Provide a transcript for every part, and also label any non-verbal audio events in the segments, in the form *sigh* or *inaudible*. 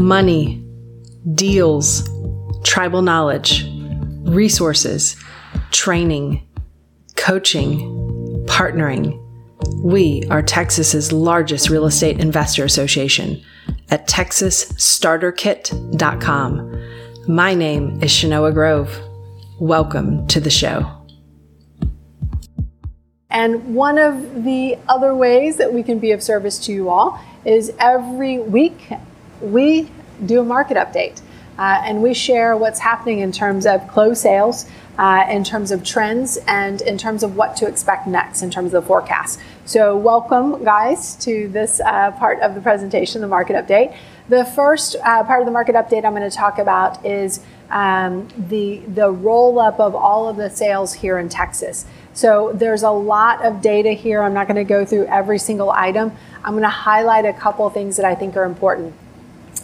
money, deals, tribal knowledge, resources, training, coaching, partnering. We are Texas's largest real estate investor association at texasstarterkit.com. My name is Shanoa Grove. Welcome to the show. And one of the other ways that we can be of service to you all is every week we do a market update. Uh, and we share what's happening in terms of closed sales, uh, in terms of trends, and in terms of what to expect next in terms of the forecast. So, welcome, guys, to this uh, part of the presentation, the market update. The first uh, part of the market update I'm going to talk about is um, the the roll up of all of the sales here in Texas. So there's a lot of data here. I'm not going to go through every single item. I'm going to highlight a couple things that I think are important.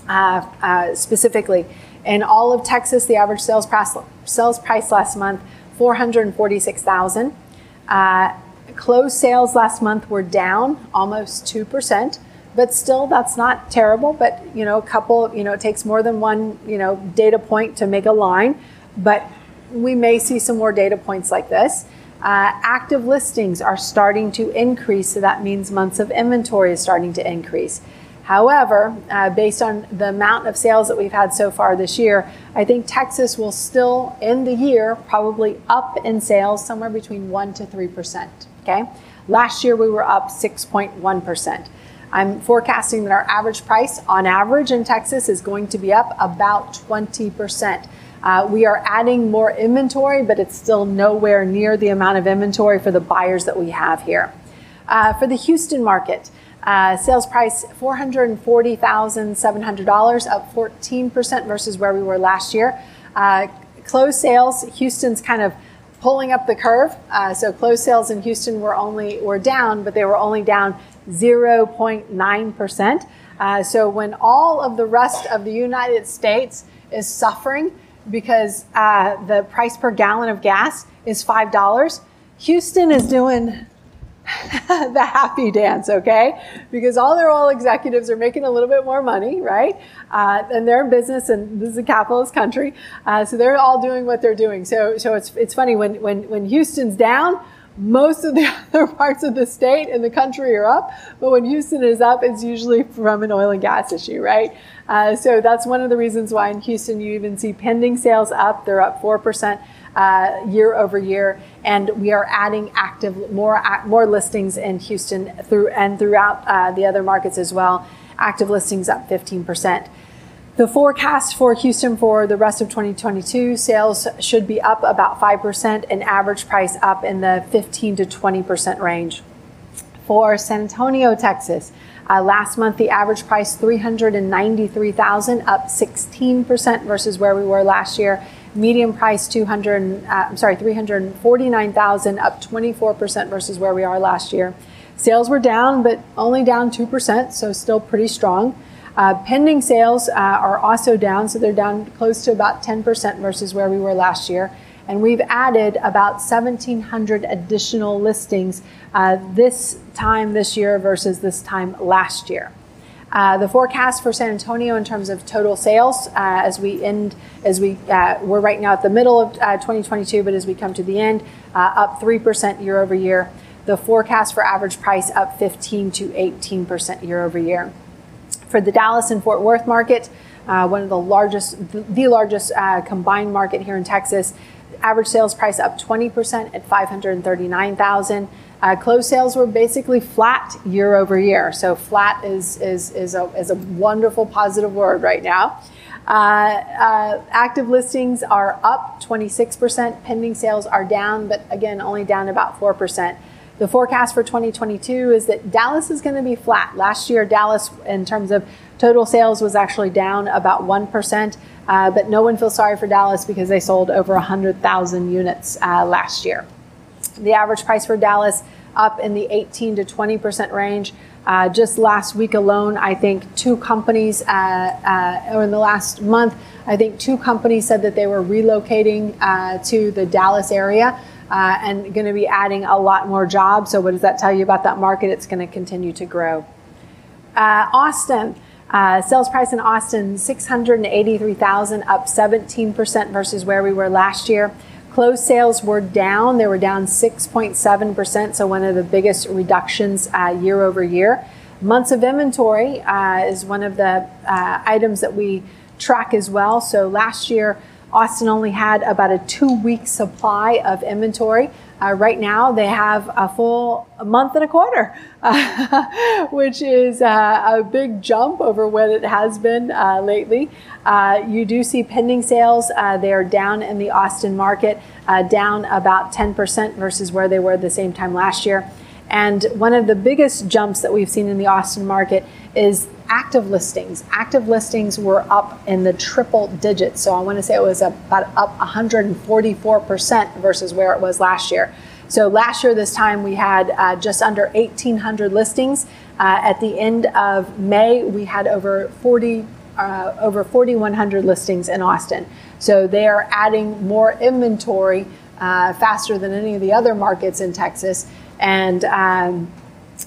Uh, uh, specifically, in all of Texas, the average sales price, sales price last month, 446,000. Uh, closed sales last month were down almost 2%, but still that's not terrible, but you know, a couple, you know, it takes more than one, you know, data point to make a line, but we may see some more data points like this. Uh, active listings are starting to increase, so that means months of inventory is starting to increase. However, uh, based on the amount of sales that we've had so far this year, I think Texas will still end the year probably up in sales somewhere between 1 to 3%. Okay? Last year we were up 6.1%. I'm forecasting that our average price on average in Texas is going to be up about 20%. Uh, we are adding more inventory, but it's still nowhere near the amount of inventory for the buyers that we have here. Uh, for the Houston market, uh, sales price $440,700, up 14% versus where we were last year. Uh, closed sales, Houston's kind of pulling up the curve. Uh, so closed sales in Houston were only were down, but they were only down 0.9%. Uh, so when all of the rest of the United States is suffering, because uh, the price per gallon of gas is $5. Houston is doing *laughs* the happy dance, okay? Because all their oil executives are making a little bit more money, right? Uh, and they're in business, and this is a capitalist country, uh, so they're all doing what they're doing. So, so it's it's funny when when when Houston's down, most of the *laughs* other parts of the state and the country are up, but when Houston is up, it's usually from an oil and gas issue, right? Uh, so that's one of the reasons why in Houston you even see pending sales up. They're up 4% uh, year over year, and we are adding active more more listings in Houston through and throughout uh, the other markets as well. Active listings up 15%. The forecast for Houston for the rest of 2022 sales should be up about 5% and average price up in the 15 to 20% range. For San Antonio, Texas, uh, last month the average price 393,000 up 16% versus where we were last year. Medium price 200 uh, I'm sorry 349,000 up 24% versus where we are last year. Sales were down but only down 2%, so still pretty strong. Uh, pending sales uh, are also down, so they're down close to about 10% versus where we were last year. And we've added about 1,700 additional listings uh, this time this year versus this time last year. Uh, the forecast for San Antonio in terms of total sales uh, as we end, as we uh, we're right now at the middle of 2022, but as we come to the end, up 3% year over year. The forecast for average price up 15 to 18% year over year. For the Dallas and Fort Worth market, uh, one of the largest, the largest uh, combined market here in Texas, average sales price up 20% at 539,000. Uh, closed sales were basically flat year over year. So flat is, is, is, a, is a wonderful positive word right now. Uh, uh, active listings are up 26%. Pending sales are down, but again, only down about 4%. The forecast for 2022 is that Dallas is going to be flat. Last year, Dallas, in terms of total sales, was actually down about 1%, uh, but no one feels sorry for Dallas because they sold over 100,000 units uh, last year. The average price for Dallas up in the 18 to 20% range. Uh, just last week alone, I think two companies, uh, uh, or in the last month, I think two companies said that they were relocating uh, to the Dallas area uh, and going to be adding a lot more jobs. So, what does that tell you about that market? It's going to continue to grow. Uh, Austin, sales price in Austin, 683,000, up 17% versus where we were last year. Closed sales were down. They were down 6.7%, so one of the biggest reductions uh, year over year. Months of inventory uh, is one of the uh, items that we track as well. So last year, Austin only had about a two week supply of inventory. Uh, right now, they have a full month and a quarter, uh, *laughs* which is uh, a big jump over what it has been uh, lately. Uh, you do see pending sales. Uh, they are down in the Austin market, down about 10% versus where they were the same time last year. And one of the biggest jumps that we've seen in the Austin market is active listings. Active listings were up in the triple digits. So I want to say it was about up 144% versus where it was last year. So last year, this time, we had uh, just under 1,800 listings. Uh, at the end of May, we had over 40, uh, over 4,100 listings in Austin. So they are adding more inventory uh, faster than any of the other markets in Texas and um,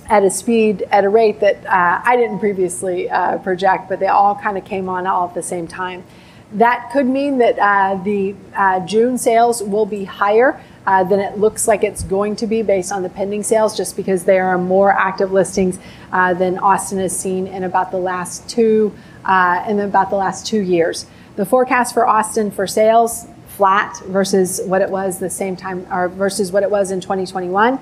at a speed, at a rate that uh, I didn't previously uh, project, but they all kind of came on all at the same time. That could mean that uh, the uh, June sales will be higher uh, than it looks like it's going to be based on the pending sales, just because there are more active listings uh, than Austin has seen in about the last two in about the last two years. The forecast for Austin for sales flat versus what it was the same time, or versus what it was in 2021.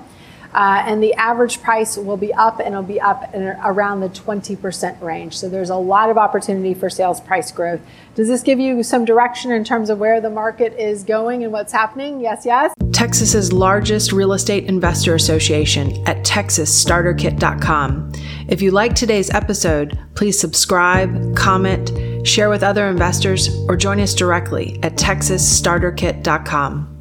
Uh, and the average price will be up and it'll be up around the 20% range. So there's a lot of opportunity for sales price growth. Does this give you some direction in terms of where the market is going and what's happening? Yes, yes. Texas's largest real estate investor association at texasstarterkit.com. If you like today's episode, please subscribe, comment, share with other investors, or join us directly at texasstarterkit.com.